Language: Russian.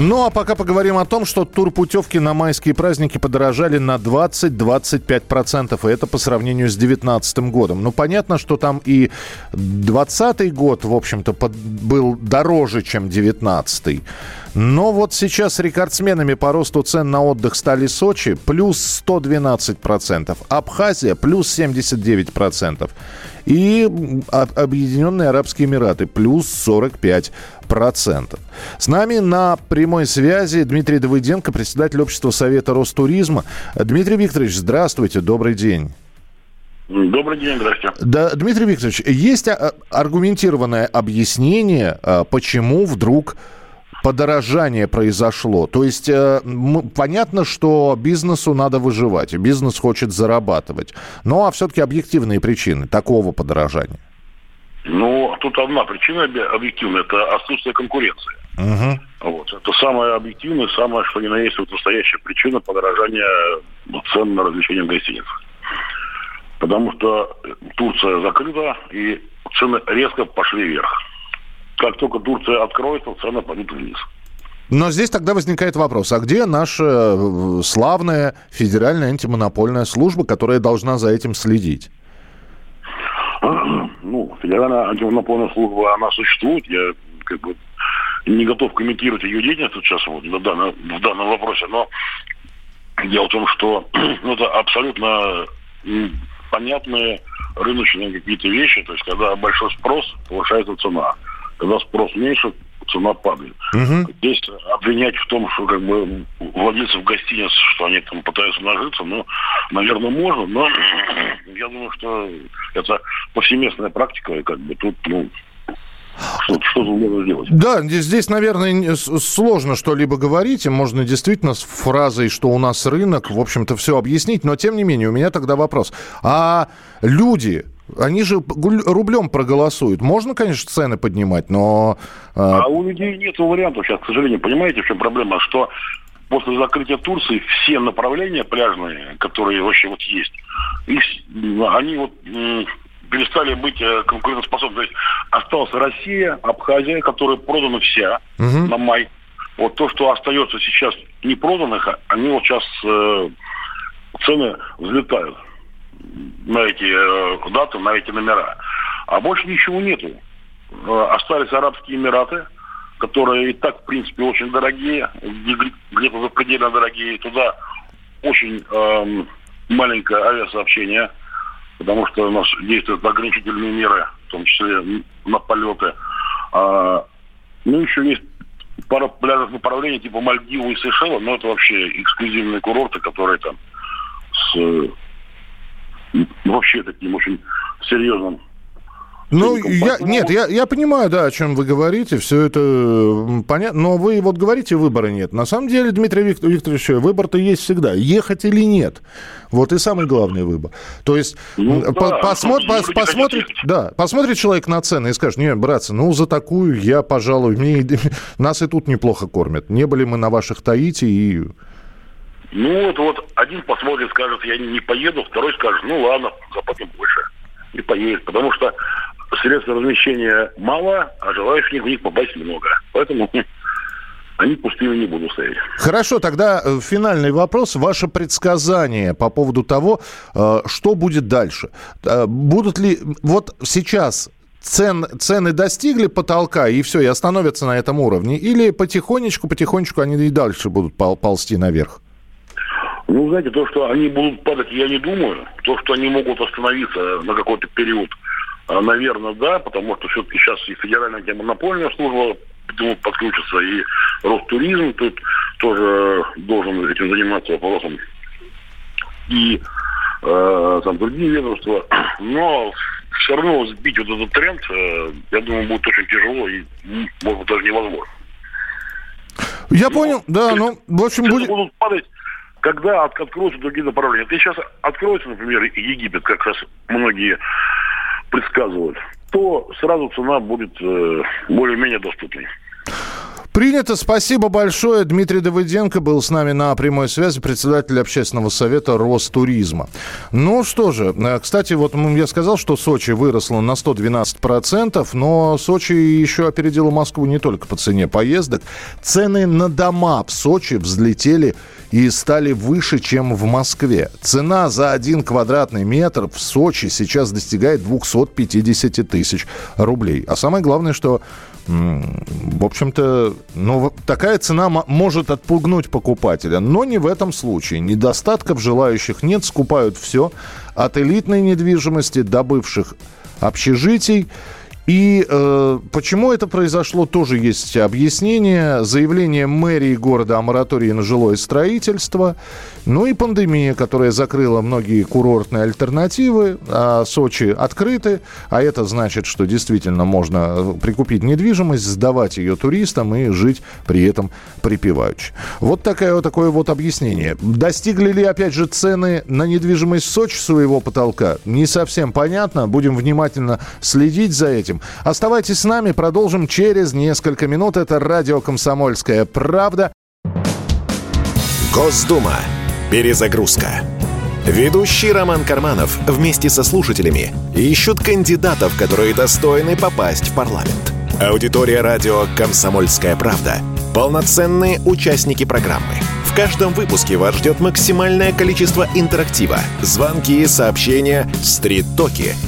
Ну а пока поговорим о том, что турпутевки на майские праздники подорожали на 20-25%, и это по сравнению с 2019 годом. Ну понятно, что там и 2020 год, в общем-то, был дороже, чем 2019. Но вот сейчас рекордсменами по росту цен на отдых стали Сочи, плюс 112%, Абхазия, плюс 79%, и Объединенные Арабские Эмираты, плюс 45%. С нами на прямой связи Дмитрий Давыденко, председатель Общества Совета Ростуризма. Дмитрий Викторович, здравствуйте, добрый день. Добрый день, здравствуйте. Да, Дмитрий Викторович, есть а, аргументированное объяснение, а, почему вдруг подорожание произошло. То есть э, понятно, что бизнесу надо выживать, бизнес хочет зарабатывать. Ну а все-таки объективные причины такого подорожания. Ну, тут одна причина объективная, это отсутствие конкуренции. Угу. Вот. Это самая объективная, самая, что ни на есть, вот настоящая причина подорожания цен на развлечения в гостиницах. Потому что Турция закрыта, и цены резко пошли вверх как только Турция откроется, цены пойдут вниз. Но здесь тогда возникает вопрос, а где наша э, славная федеральная антимонопольная служба, которая должна за этим следить? Ну, федеральная антимонопольная служба, она существует. Я как бы не готов комментировать ее деятельность сейчас вот, в, данном, в данном вопросе, но дело в том, что ну, это абсолютно понятные рыночные какие-то вещи. То есть, когда большой спрос, повышается цена. Когда спрос меньше, цена падает. Угу. Здесь обвинять в том, что как бы владельцев гостиниц, что они там пытаются нажиться, ну, наверное, можно, но я думаю, что это повсеместная практика, и как бы тут, ну, что, что можно сделать? Да, здесь, наверное, сложно что-либо говорить. Можно действительно с фразой, что у нас рынок, в общем-то, все объяснить. Но, тем не менее, у меня тогда вопрос. А люди, они же рублем проголосуют. Можно, конечно, цены поднимать, но... А, а у людей нет вариантов сейчас, к сожалению. Понимаете, в чем проблема? Что после закрытия Турции все направления пляжные, которые вообще вот есть, их, они вот перестали быть э, конкурентоспособны. То есть осталась Россия, Абхазия, которая продана вся угу. на май. Вот то, что остается сейчас не проданных, они вот сейчас э, цены взлетают на эти э, даты, на эти номера. А больше ничего нету. Э, остались Арабские Эмираты, которые и так, в принципе, очень дорогие, где-то запредельно дорогие. Туда очень э, маленькое авиасообщение, потому что у нас действуют ограничительные меры, в том числе на полеты. А, ну, еще есть пара пляжных направлений, типа Мальдивы и Сейшела, но это вообще эксклюзивные курорты, которые там с вообще таким очень серьезным ну, я, нет, я, я понимаю, да, о чем вы говорите, все это понятно, но вы вот говорите, выбора нет. На самом деле, Дмитрий Викторович, выбор-то есть всегда, ехать или нет. Вот и самый главный выбор. То есть ну, по, да, посмотр, пос, посмотрит, да, посмотрит человек на цены и скажет, не, братцы, ну за такую я, пожалуй, мне, нас и тут неплохо кормят. Не были мы на ваших Таити и ну вот, вот один посмотрит, скажет, я не поеду, второй скажет, ну ладно, заплатим больше. И поедет. Потому что средств размещения мало, а желающих в них попасть много. Поэтому они пустыми не будут стоять. Хорошо, тогда э, финальный вопрос. Ваше предсказание по поводу того, э, что будет дальше. Э, будут ли... Вот сейчас цен, цены достигли потолка и все, и остановятся на этом уровне? Или потихонечку, потихонечку они и дальше будут пол ползти наверх? Ну, знаете, то, что они будут падать, я не думаю. То, что они могут остановиться на какой-то период, а, наверное, да, потому что все-таки сейчас и федеральная антимонопольная служба подключится, и Ростуризм тут тоже должен этим заниматься вопросом. И э, там другие ведомства. Но все равно сбить вот этот тренд, э, я думаю, будет очень тяжело и, может быть, даже невозможно. Я Но, понял, да, ну, в общем, будет... будут падать когда от, откроются другие направления. Ты сейчас откроется, например, Египет, как раз многие предсказывают, то сразу цена будет э, более-менее доступной. Принято. Спасибо большое. Дмитрий Давыденко был с нами на прямой связи, председатель общественного совета Ростуризма. Ну что же, э, кстати, вот я сказал, что Сочи выросла на 112%, но Сочи еще опередила Москву не только по цене поездок. Цены на дома в Сочи взлетели и стали выше, чем в Москве. Цена за один квадратный метр в Сочи сейчас достигает 250 тысяч рублей. А самое главное, что в общем-то, ну, такая цена может отпугнуть покупателя, но не в этом случае. Недостатков желающих нет, скупают все от элитной недвижимости до бывших общежитий. И э, почему это произошло, тоже есть объяснение. Заявление мэрии города о моратории на жилое строительство. Ну и пандемия, которая закрыла многие курортные альтернативы. А Сочи открыты. А это значит, что действительно можно э, прикупить недвижимость, сдавать ее туристам и жить при этом припеваючи. Вот такое вот, такое вот объяснение. Достигли ли, опять же, цены на недвижимость Сочи своего потолка? Не совсем понятно. Будем внимательно следить за этим. Оставайтесь с нами, продолжим через несколько минут. Это радио «Комсомольская правда». Госдума. Перезагрузка. Ведущий Роман Карманов вместе со слушателями ищут кандидатов, которые достойны попасть в парламент. Аудитория радио «Комсомольская правда» — полноценные участники программы. В каждом выпуске вас ждет максимальное количество интерактива, звонки, сообщения, стрит-токи —